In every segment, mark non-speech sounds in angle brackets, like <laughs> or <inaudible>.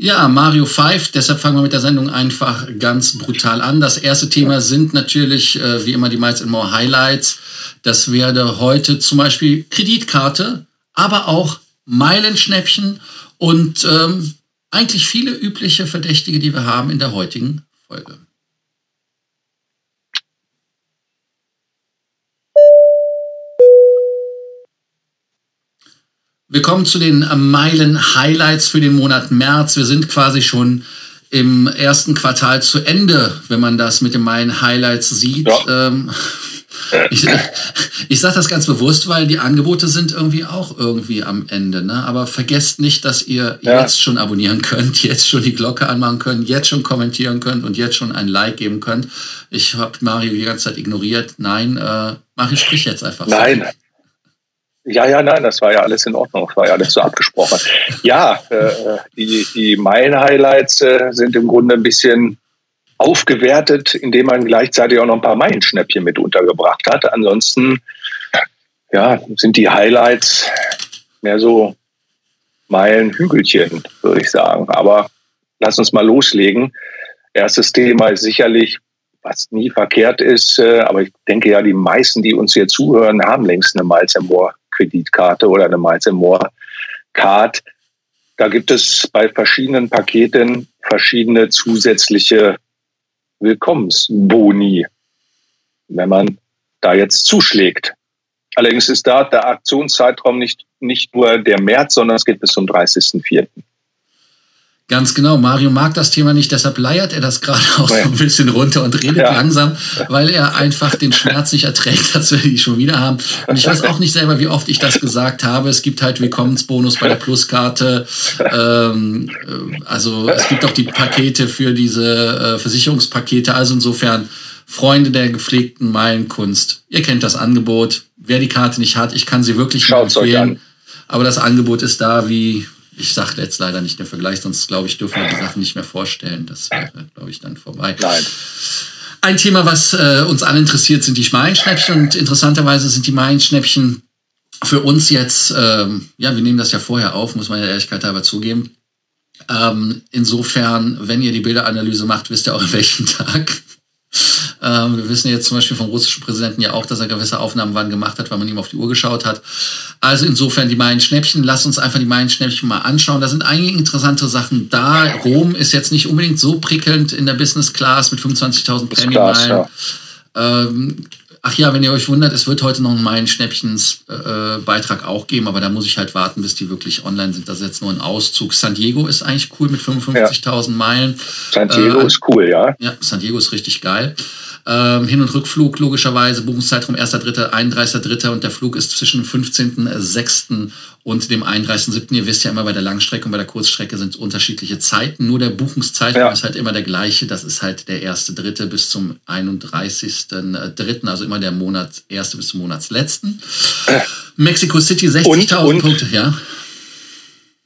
Ja, Mario 5, deshalb fangen wir mit der Sendung einfach ganz brutal an. Das erste Thema sind natürlich, äh, wie immer, die Miles More Highlights. Das wäre heute zum Beispiel Kreditkarte, aber auch Meilenschnäppchen und ähm, eigentlich viele übliche Verdächtige, die wir haben in der heutigen Folge. Wir kommen zu den Meilen-Highlights für den Monat März. Wir sind quasi schon im ersten Quartal zu Ende, wenn man das mit den Meilen-Highlights sieht. Ja. Ähm, <laughs> ich, ich sage das ganz bewusst, weil die Angebote sind irgendwie auch irgendwie am Ende. Ne? Aber vergesst nicht, dass ihr ja. jetzt schon abonnieren könnt, jetzt schon die Glocke anmachen könnt, jetzt schon kommentieren könnt und jetzt schon ein Like geben könnt. Ich habe Mario die ganze Zeit ignoriert. Nein, äh, Mario, sprich jetzt einfach. Nein. So. Ja, ja, nein, das war ja alles in Ordnung, das war ja alles so abgesprochen. Ja, äh, die, die Meilen-Highlights äh, sind im Grunde ein bisschen aufgewertet, indem man gleichzeitig auch noch ein paar Meilenschnäppchen mit untergebracht hat. Ansonsten ja, sind die Highlights mehr so Meilenhügelchen, würde ich sagen. Aber lass uns mal loslegen. Erstes Thema ist sicherlich, was nie verkehrt ist, äh, aber ich denke ja, die meisten, die uns hier zuhören, haben längst eine Miles More Kreditkarte oder eine Miles More Card. Da gibt es bei verschiedenen Paketen verschiedene zusätzliche Willkommensboni, wenn man da jetzt zuschlägt. Allerdings ist da der Aktionszeitraum nicht, nicht nur der März, sondern es geht bis zum 30.04. Ganz genau. Mario mag das Thema nicht, deshalb leiert er das gerade auch so ein bisschen runter und redet ja. langsam, weil er einfach den Schmerz nicht erträgt, <laughs> dass wir die schon wieder haben. Und ich weiß auch nicht selber, wie oft ich das gesagt habe. Es gibt halt Willkommensbonus bei der Pluskarte. Ähm, äh, also es gibt auch die Pakete für diese äh, Versicherungspakete. Also insofern, Freunde der gepflegten Meilenkunst, ihr kennt das Angebot. Wer die Karte nicht hat, ich kann sie wirklich Schaut's empfehlen. Aber das Angebot ist da wie ich sage jetzt leider nicht den Vergleich, sonst glaube ich, dürfen wir die Sachen nicht mehr vorstellen. Das wäre, glaube ich, dann vorbei. Nein. Ein Thema, was äh, uns alle interessiert, sind die Maienschnäppchen. Und interessanterweise sind die Maienschnäppchen für uns jetzt, ähm, ja, wir nehmen das ja vorher auf, muss man ja Ehrlichkeit halber zugeben. Ähm, insofern, wenn ihr die Bilderanalyse macht, wisst ihr auch, an welchem Tag. Ähm, wir wissen jetzt zum Beispiel vom russischen Präsidenten ja auch, dass er gewisse Aufnahmen wann gemacht hat, weil man ihm auf die Uhr geschaut hat. Also insofern die Mayen-Schnäppchen. Lass uns einfach die Mayen-Schnäppchen mal anschauen. Da sind einige interessante Sachen da. Rom ist jetzt nicht unbedingt so prickelnd in der Business Class mit 25.000 Prämienmeilen. Ja. Ähm, Ach ja, wenn ihr euch wundert, es wird heute noch einen Meilen-Schnäppchens-Beitrag äh, auch geben, aber da muss ich halt warten, bis die wirklich online sind. Das ist jetzt nur ein Auszug. San Diego ist eigentlich cool mit 55.000 ja. Meilen. San Diego äh, ist cool, ja. Ja, San Diego ist richtig geil. Ähm, Hin- und Rückflug logischerweise, Buchungszeitraum 1.3., 31.3. und der Flug ist zwischen 15.6. und dem 31.7. Ihr wisst ja immer, bei der Langstrecke und bei der Kurzstrecke sind unterschiedliche Zeiten. Nur der Buchungszeitraum ja. ist halt immer der gleiche. Das ist halt der 1.3. bis zum 31.3., also immer der Monat, erste bis zum Monatsletzten. Äh. Mexico City 60.000 Punkte, ja.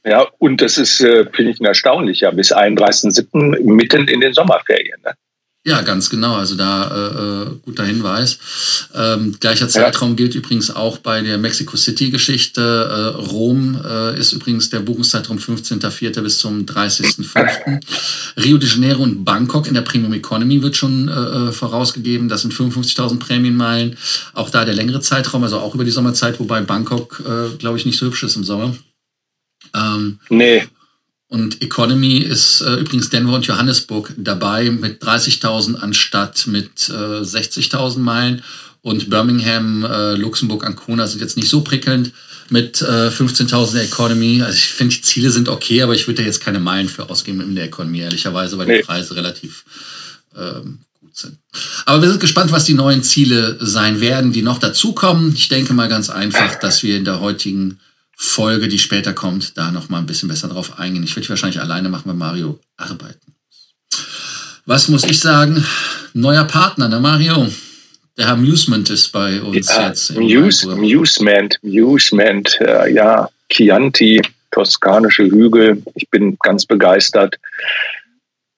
Ja, und das ist, äh, finde ich, ein erstaunlicher, bis 31.7. mitten in den Sommerferien. Ne? Ja, ganz genau. Also da äh, äh, guter Hinweis. Ähm, gleicher Zeitraum ja. gilt übrigens auch bei der Mexico City-Geschichte. Äh, Rom äh, ist übrigens der Buchungszeitraum 15.04. bis zum 30.05. Rio de Janeiro und Bangkok in der Premium Economy wird schon äh, äh vorausgegeben. Das sind 55.000 Prämienmeilen. Auch da der längere Zeitraum, also auch über die Sommerzeit, wobei Bangkok, äh, glaube ich, nicht so hübsch ist im Sommer. Ähm, nee. Und Economy ist äh, übrigens Denver und Johannesburg dabei mit 30.000 anstatt mit äh, 60.000 Meilen. Und Birmingham, äh, Luxemburg, Ancona sind jetzt nicht so prickelnd mit äh, 15.000 Economy. Also ich finde, die Ziele sind okay, aber ich würde da jetzt keine Meilen für ausgeben in der Economy, ehrlicherweise, weil nee. die Preise relativ ähm, gut sind. Aber wir sind gespannt, was die neuen Ziele sein werden, die noch dazukommen. Ich denke mal ganz einfach, dass wir in der heutigen Folge, die später kommt, da noch mal ein bisschen besser drauf eingehen. Ich würde wahrscheinlich alleine machen, wenn Mario arbeiten Was muss ich sagen? Neuer Partner, ne Mario? Der Herr Musement ist bei uns ja, jetzt. Muse, Musement, Musement, äh, ja, Chianti, toskanische Hügel. Ich bin ganz begeistert.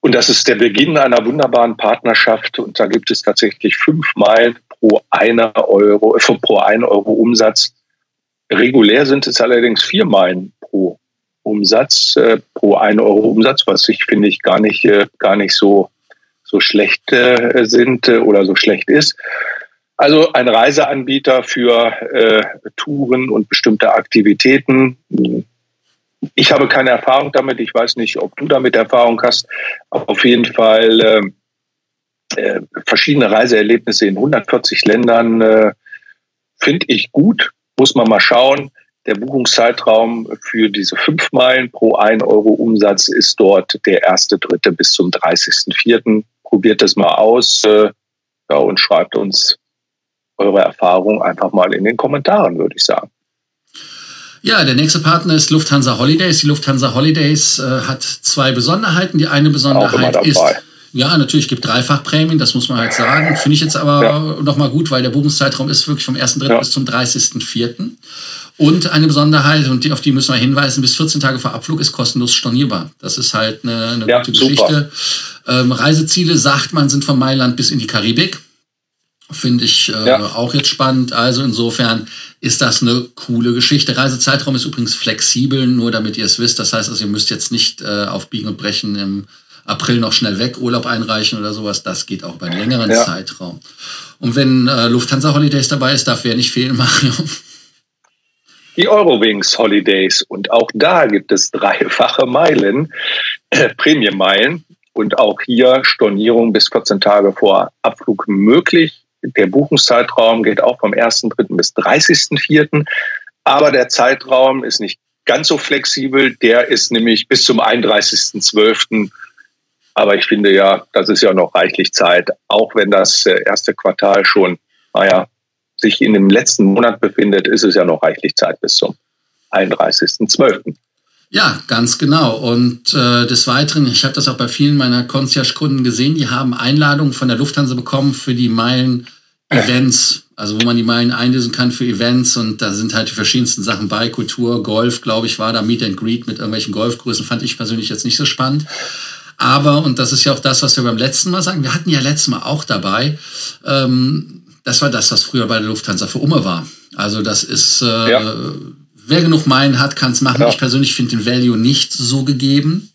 Und das ist der Beginn einer wunderbaren Partnerschaft. Und da gibt es tatsächlich fünf Meilen pro einer Euro, äh, pro ein Euro Umsatz Regulär sind es allerdings vier Meilen pro Umsatz äh, pro 1 Euro Umsatz, was ich finde ich gar nicht, äh, gar nicht so, so schlecht äh, sind äh, oder so schlecht ist. Also ein Reiseanbieter für äh, Touren und bestimmte Aktivitäten. Ich habe keine Erfahrung damit. Ich weiß nicht, ob du damit Erfahrung hast. Auf jeden Fall äh, verschiedene Reiseerlebnisse in 140 Ländern finde ich gut. Muss man mal schauen. Der Buchungszeitraum für diese fünf Meilen pro 1 Euro Umsatz ist dort der erste, dritte bis zum 30.04. Probiert das mal aus äh, ja, und schreibt uns eure Erfahrung einfach mal in den Kommentaren, würde ich sagen. Ja, der nächste Partner ist Lufthansa Holidays. Die Lufthansa Holidays äh, hat zwei Besonderheiten. Die eine Besonderheit ist, ja, natürlich gibt Dreifachprämien, das muss man halt sagen. Finde ich jetzt aber ja. nochmal gut, weil der Buchungszeitraum ist wirklich vom 1.3. Ja. bis zum 30.4. Und eine Besonderheit, und die, auf die müssen wir hinweisen, bis 14 Tage vor Abflug ist kostenlos stornierbar. Das ist halt eine, eine ja, gute Geschichte. Ähm, Reiseziele, sagt man, sind von Mailand bis in die Karibik. Finde ich äh, ja. auch jetzt spannend. Also insofern ist das eine coole Geschichte. Reisezeitraum ist übrigens flexibel, nur damit ihr es wisst. Das heißt also, ihr müsst jetzt nicht äh, auf Biegen und Brechen im April noch schnell weg Urlaub einreichen oder sowas. Das geht auch bei einem längeren ja. Zeitraum. Und wenn äh, Lufthansa Holidays dabei ist, darf wer nicht fehlen, <laughs> Mario. Die Eurowings Holidays. Und auch da gibt es dreifache Meilen, äh, Prämienmeilen. Und auch hier Stornierung bis 14 Tage vor Abflug möglich der Buchungszeitraum geht auch vom 1.3. bis 30.4. Aber der Zeitraum ist nicht ganz so flexibel. Der ist nämlich bis zum 31.12. Aber ich finde ja, das ist ja noch reichlich Zeit, auch wenn das äh, erste Quartal schon, naja, sich in dem letzten Monat befindet, ist es ja noch reichlich Zeit bis zum 31.12. Ja, ganz genau. Und äh, des Weiteren, ich habe das auch bei vielen meiner Concierge-Kunden gesehen, die haben Einladungen von der Lufthansa bekommen für die Meilen Events, also wo man die Meilen einlösen kann für Events und da sind halt die verschiedensten Sachen bei, Kultur, Golf, glaube ich, war da Meet and Greet mit irgendwelchen Golfgrößen, fand ich persönlich jetzt nicht so spannend. Aber, und das ist ja auch das, was wir beim letzten Mal sagen, wir hatten ja letztes Mal auch dabei, ähm, das war das, was früher bei der Lufthansa für Umme war. Also das ist, äh, ja. wer genug Meilen hat, kann es machen. Ja. Ich persönlich finde den Value nicht so gegeben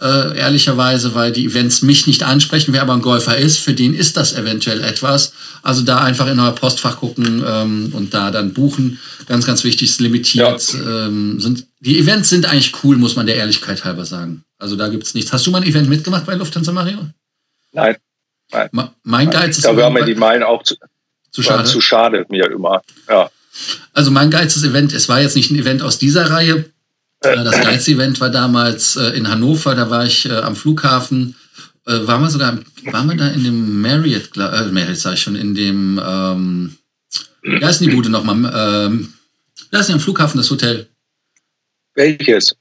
äh, ehrlicherweise, weil die Events mich nicht ansprechen. Wer aber ein Golfer ist, für den ist das eventuell etwas. Also da einfach in euer Postfach gucken ähm, und da dann buchen. Ganz, ganz wichtig, ist limitiert. Ja. Ähm, sind, die Events sind eigentlich cool, muss man der Ehrlichkeit halber sagen. Also da gibt es nichts. Hast du mal ein Event mitgemacht bei Lufthansa Mario? Nein. Nein. Ma mein Geiz ist. Da wären mir die Meilen auch zu, zu schade. Zu schade mir immer. Ja. Also mein geilstes Event, es war jetzt nicht ein Event aus dieser Reihe, äh, das Geiz-Event war damals äh, in Hannover, da war ich äh, am Flughafen. Waren wir sogar, waren wir da in dem Marriott, äh, Marriott sag ich schon, in dem, ähm, da ist die Bude nochmal, ähm, da ist am Flughafen das Hotel. Welches?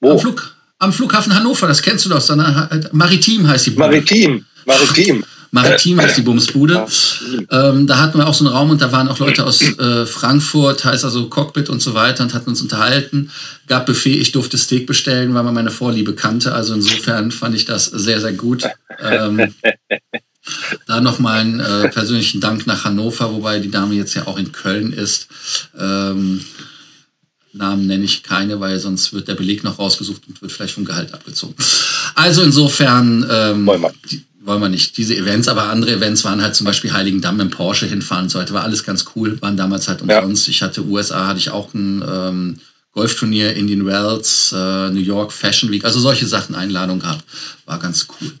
Wo? Am, Flug, am Flughafen Hannover, das kennst du doch, sondern Maritim heißt die Bude. Maritim, Maritim. Maritim heißt die Bumsbude. Ähm, da hatten wir auch so einen Raum und da waren auch Leute aus äh, Frankfurt, heißt also Cockpit und so weiter und hatten uns unterhalten. Gab Buffet, ich durfte Steak bestellen, weil man meine Vorliebe kannte. Also insofern fand ich das sehr, sehr gut. Ähm, da nochmal einen äh, persönlichen Dank nach Hannover, wobei die Dame jetzt ja auch in Köln ist. Ähm, Namen nenne ich keine, weil sonst wird der Beleg noch rausgesucht und wird vielleicht vom Gehalt abgezogen. Also insofern, ähm, die, wollen wir nicht. Diese Events, aber andere Events waren halt zum Beispiel Heiligendamm im Porsche hinfahren und so weiter. War alles ganz cool, waren damals halt umsonst. Ja. Ich hatte USA, hatte ich auch ein ähm, Golfturnier, Indian Wells, äh, New York Fashion Week, also solche Sachen, Einladung gehabt. War ganz cool.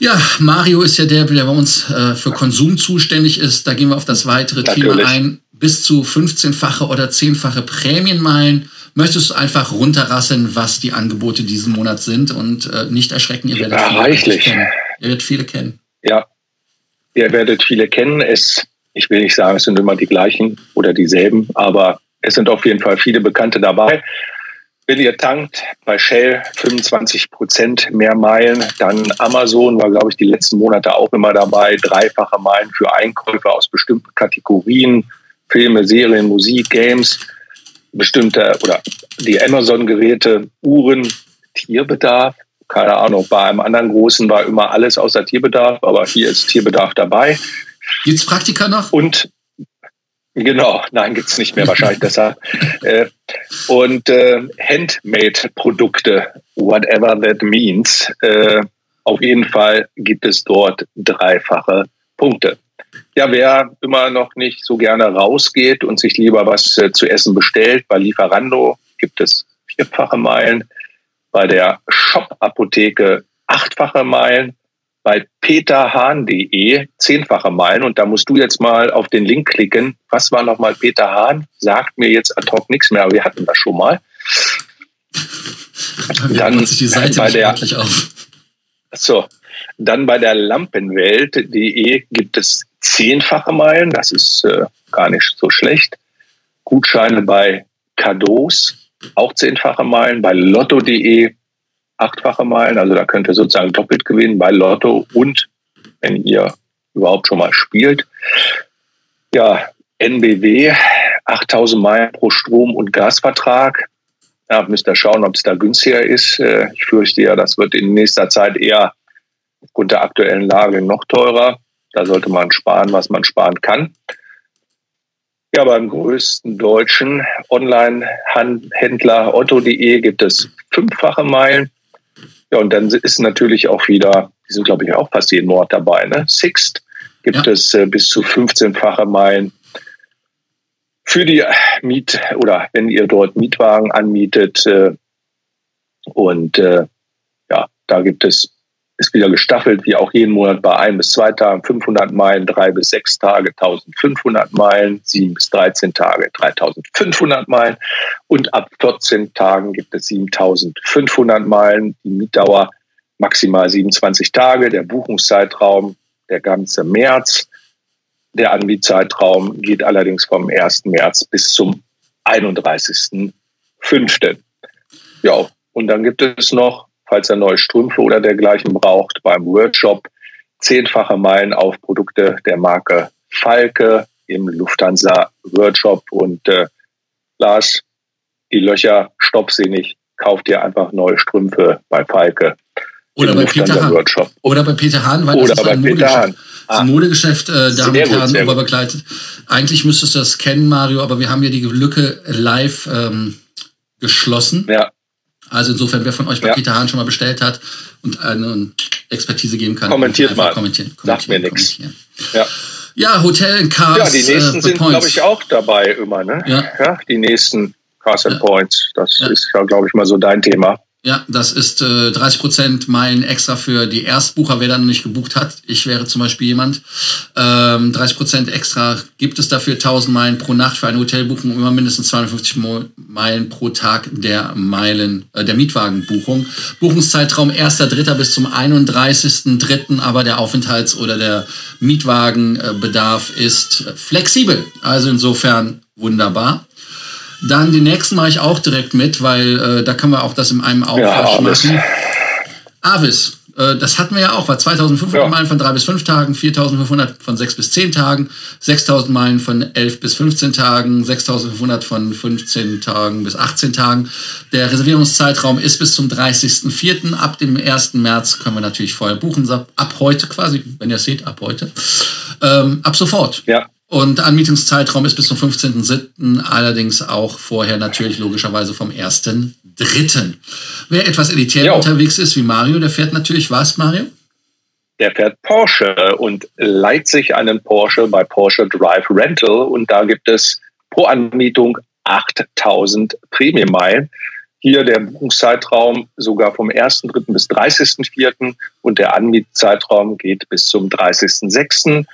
Ja, Mario ist ja der, der bei uns äh, für Konsum zuständig ist. Da gehen wir auf das weitere Natürlich. Thema ein. Bis zu 15-fache oder 10-fache Prämienmeilen möchtest du einfach runterrasseln, was die Angebote diesen Monat sind und äh, nicht erschrecken, ihr werdet ja, reichlich. kennen. Ihr werdet viele kennen. Ja, ihr werdet viele kennen. Es, ich will nicht sagen, es sind immer die gleichen oder dieselben, aber es sind auf jeden Fall viele Bekannte dabei. Wenn ihr tankt bei Shell 25 Prozent mehr Meilen, dann Amazon war, glaube ich, die letzten Monate auch immer dabei. Dreifache Meilen für Einkäufe aus bestimmten Kategorien, Filme, Serien, Musik, Games, bestimmte oder die Amazon-Geräte, Uhren, Tierbedarf, keine Ahnung, bei einem anderen großen war immer alles außer Tierbedarf, aber hier ist Tierbedarf dabei. Gibt es Praktika noch? Und genau, nein, gibt es nicht mehr wahrscheinlich deshalb. <laughs> Äh, Und äh, Handmade-Produkte, whatever that means, äh, auf jeden Fall gibt es dort dreifache Punkte. Ja, wer immer noch nicht so gerne rausgeht und sich lieber was äh, zu essen bestellt, bei Lieferando gibt es vierfache Meilen, bei der Shop-Apotheke achtfache Meilen, bei peterhahn.de zehnfache Meilen. Und da musst du jetzt mal auf den Link klicken. Was war nochmal Peter Hahn? Sagt mir jetzt ad hoc nichts mehr, aber wir hatten das schon mal. Dann sich die Seite bei der, auf. So, dann bei der Lampenwelt.de gibt es zehnfache Meilen. Das ist äh, gar nicht so schlecht. Gutscheine bei Cadeaus, auch zehnfache Meilen. Bei lotto.de achtfache Meilen. Also da könnt ihr sozusagen doppelt gewinnen bei Lotto und wenn ihr überhaupt schon mal spielt. Ja, NBW, 8000 Meilen pro Strom- und Gasvertrag. Ja, müsst ihr schauen, ob es da günstiger ist. Äh, ich fürchte ja, das wird in nächster Zeit eher aufgrund der aktuellen Lage noch teurer. Da sollte man sparen, was man sparen kann. Ja, beim größten deutschen Online-Händler Otto.de gibt es fünffache Meilen. Ja, und dann ist natürlich auch wieder, die sind glaube ich auch fast jeden Monat dabei, ne? Sixt gibt ja. es äh, bis zu 15-fache Meilen. Für die Miet- oder wenn ihr dort Mietwagen anmietet äh, und äh, ja, da gibt es ist wieder gestaffelt, wie auch jeden Monat bei ein bis zwei Tagen 500 Meilen, drei bis sechs Tage 1500 Meilen, sieben bis 13 Tage 3500 Meilen und ab 14 Tagen gibt es 7500 Meilen. Die Mietdauer maximal 27 Tage, der Buchungszeitraum der ganze März. Der Anbietzeitraum geht allerdings vom 1. März bis zum 31.05. Ja, und dann gibt es noch falls er neue Strümpfe oder dergleichen braucht, beim Workshop zehnfache Meilen auf Produkte der Marke Falke im Lufthansa Workshop. Und äh, Lars, die Löcher, stopp sie nicht, kauft dir einfach neue Strümpfe bei Falke. Oder bei Peter Hahn. Workshop. Oder bei Peter Hahn, weil Oder das ist ein Modegeschäft. Ah. Ein Modegeschäft, äh, Damen und Herren, oberbegleitet. Eigentlich müsstest du das kennen, Mario, aber wir haben hier die Lücke live ähm, geschlossen. Ja. Also insofern, wer von euch bei ja. Peter Hahn schon mal bestellt hat und eine Expertise geben kann, kommentiert mal. Kommentieren, kommentieren, Sagt mir nichts. Ja. ja, Hotel in Cars. Ja, die nächsten äh, sind, glaube ich, auch dabei immer. Ne? Ja. ja die nächsten Cars and Points. Das ist ja, glaube ich, mal so dein Thema. Ja, das ist äh, 30 Prozent Meilen extra für die Erstbucher, wer dann nicht gebucht hat. Ich wäre zum Beispiel jemand. Ähm, 30 Prozent extra gibt es dafür 1000 Meilen pro Nacht für eine Hotelbuchung, immer mindestens 250 Meilen pro Tag der Meilen äh, der Mietwagenbuchung. Buchungszeitraum 1.3. bis zum 31.3. Aber der Aufenthalts- oder der Mietwagenbedarf ist flexibel. Also insofern wunderbar. Dann den nächsten mache ich auch direkt mit, weil äh, da können wir auch das in einem Aufwasch ja, machen. Avis. Äh, das hatten wir ja auch, war 2500 ja. Meilen von drei bis fünf Tagen, 4500 von sechs bis zehn Tagen, 6000 Meilen von elf bis 15 Tagen, 6500 von 15 Tagen bis 18 Tagen. Der Reservierungszeitraum ist bis zum 30.04. Ab dem 1. März können wir natürlich vorher buchen, ab heute quasi, wenn ihr es seht, ab heute. Ähm, ab sofort. Ja. Und Anmietungszeitraum ist bis zum 15.07., allerdings auch vorher natürlich logischerweise vom 1.03. Wer etwas elitär jo. unterwegs ist wie Mario, der fährt natürlich was, Mario? Der fährt Porsche und leiht sich einen Porsche bei Porsche Drive Rental und da gibt es pro Anmietung 8000 Prämienmeilen. Hier der Buchungszeitraum sogar vom 1.3. bis 30.4. und der Anmietzeitraum geht bis zum 30.6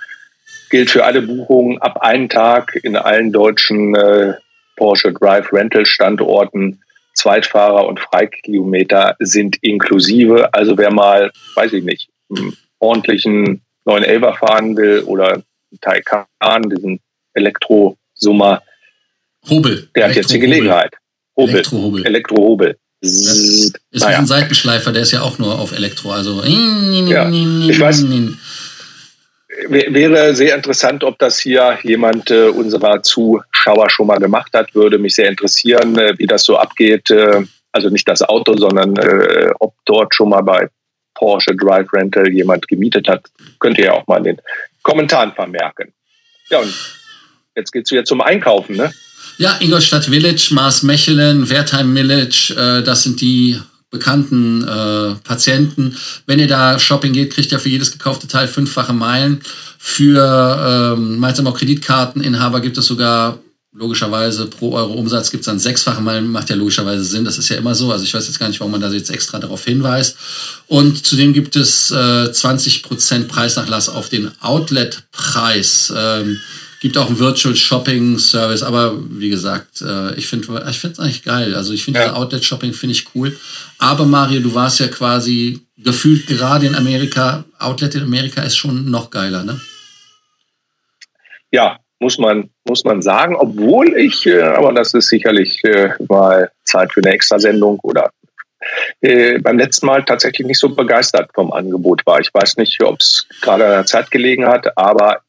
gilt für alle Buchungen ab einem Tag in allen deutschen äh, Porsche Drive Rental Standorten. Zweitfahrer und Freikilometer sind inklusive. Also wer mal, weiß ich nicht, einen ordentlichen 911 fahren will oder Taycan, diesen Elektrosummer, Hobel. Der hat jetzt die Gelegenheit. Hobel. Elektrohobel. Elektrohobel. Ist naja. ein Seitenschleifer, der ist ja auch nur auf Elektro. Also ja. ich weiß, <laughs> wäre sehr interessant, ob das hier jemand äh, unserer Zuschauer schon mal gemacht hat. Würde mich sehr interessieren, äh, wie das so abgeht. Äh, also nicht das Auto, sondern äh, ob dort schon mal bei Porsche Drive Rental jemand gemietet hat. Könnt ihr ja auch mal in den Kommentaren vermerken. Ja, und jetzt geht's wieder zum Einkaufen, ne? Ja, Ingolstadt Village, Mars Mechelen, Wertheim Village, äh, das sind die bekannten äh, Patienten. Wenn ihr da Shopping geht, kriegt ihr für jedes gekaufte Teil fünffache Meilen. Für ähm, meistens auch Kreditkarteninhaber gibt es sogar logischerweise pro Euro Umsatz gibt es dann sechsfache Meilen, macht ja logischerweise Sinn. Das ist ja immer so. Also ich weiß jetzt gar nicht, warum man da jetzt extra darauf hinweist. Und zudem gibt es äh, 20% Preisnachlass auf den Outlet-Preis. Ähm, gibt auch einen Virtual Shopping Service, aber wie gesagt, äh, ich finde ich finde es eigentlich geil. Also ich finde ja. Outlet Shopping finde ich cool. Aber Mario, du warst ja quasi gefühlt gerade in Amerika. Outlet in Amerika ist schon noch geiler, ne? Ja, muss man muss man sagen, obwohl ich, äh, aber das ist sicherlich äh, mal Zeit für eine Extrasendung oder äh, beim letzten Mal tatsächlich nicht so begeistert vom Angebot war. Ich weiß nicht, ob es gerade an der Zeit gelegen hat, aber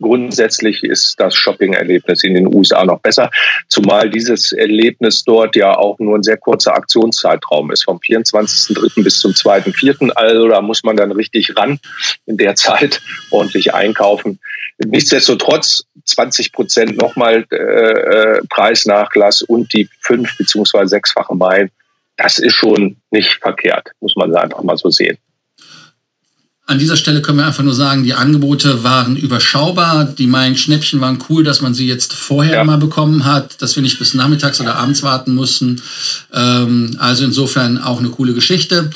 grundsätzlich ist das Shopping-Erlebnis in den USA noch besser, zumal dieses Erlebnis dort ja auch nur ein sehr kurzer Aktionszeitraum ist, vom 24.03. bis zum 2.04. Also da muss man dann richtig ran in der Zeit ordentlich einkaufen. Nichtsdestotrotz 20 Prozent nochmal äh, äh, Preisnachlass und die fünf beziehungsweise sechsfache Meilen. Das ist schon nicht verkehrt, muss man einfach mal so sehen. An dieser Stelle können wir einfach nur sagen, die Angebote waren überschaubar. Die Main-Schnäppchen waren cool, dass man sie jetzt vorher ja. mal bekommen hat, dass wir nicht bis nachmittags oder abends warten mussten. Ähm, also insofern auch eine coole Geschichte.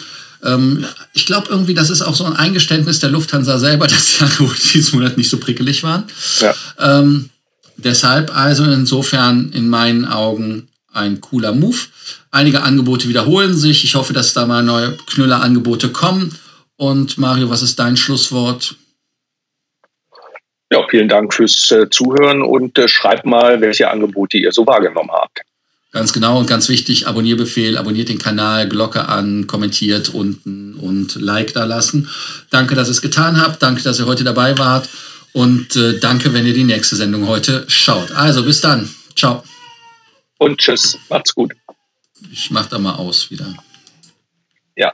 Ähm, ich glaube irgendwie, das ist auch so ein Eingeständnis der Lufthansa selber, <laughs> dass die Angebote diesen Monat nicht so prickelig waren. Ja. Ähm, deshalb also insofern in meinen Augen ein cooler Move. Einige Angebote wiederholen sich. Ich hoffe, dass da mal neue Knüller-Angebote kommen. Und Mario, was ist dein Schlusswort? Ja, vielen Dank fürs äh, Zuhören und äh, schreibt mal, welche Angebote ihr so wahrgenommen habt. Ganz genau und ganz wichtig, Abonnierbefehl, abonniert den Kanal, Glocke an, kommentiert unten und Like da lassen. Danke, dass ihr es getan habt. Danke, dass ihr heute dabei wart. Und äh, danke, wenn ihr die nächste Sendung heute schaut. Also bis dann. Ciao. Und tschüss. Macht's gut. Ich mach da mal aus wieder. Ja.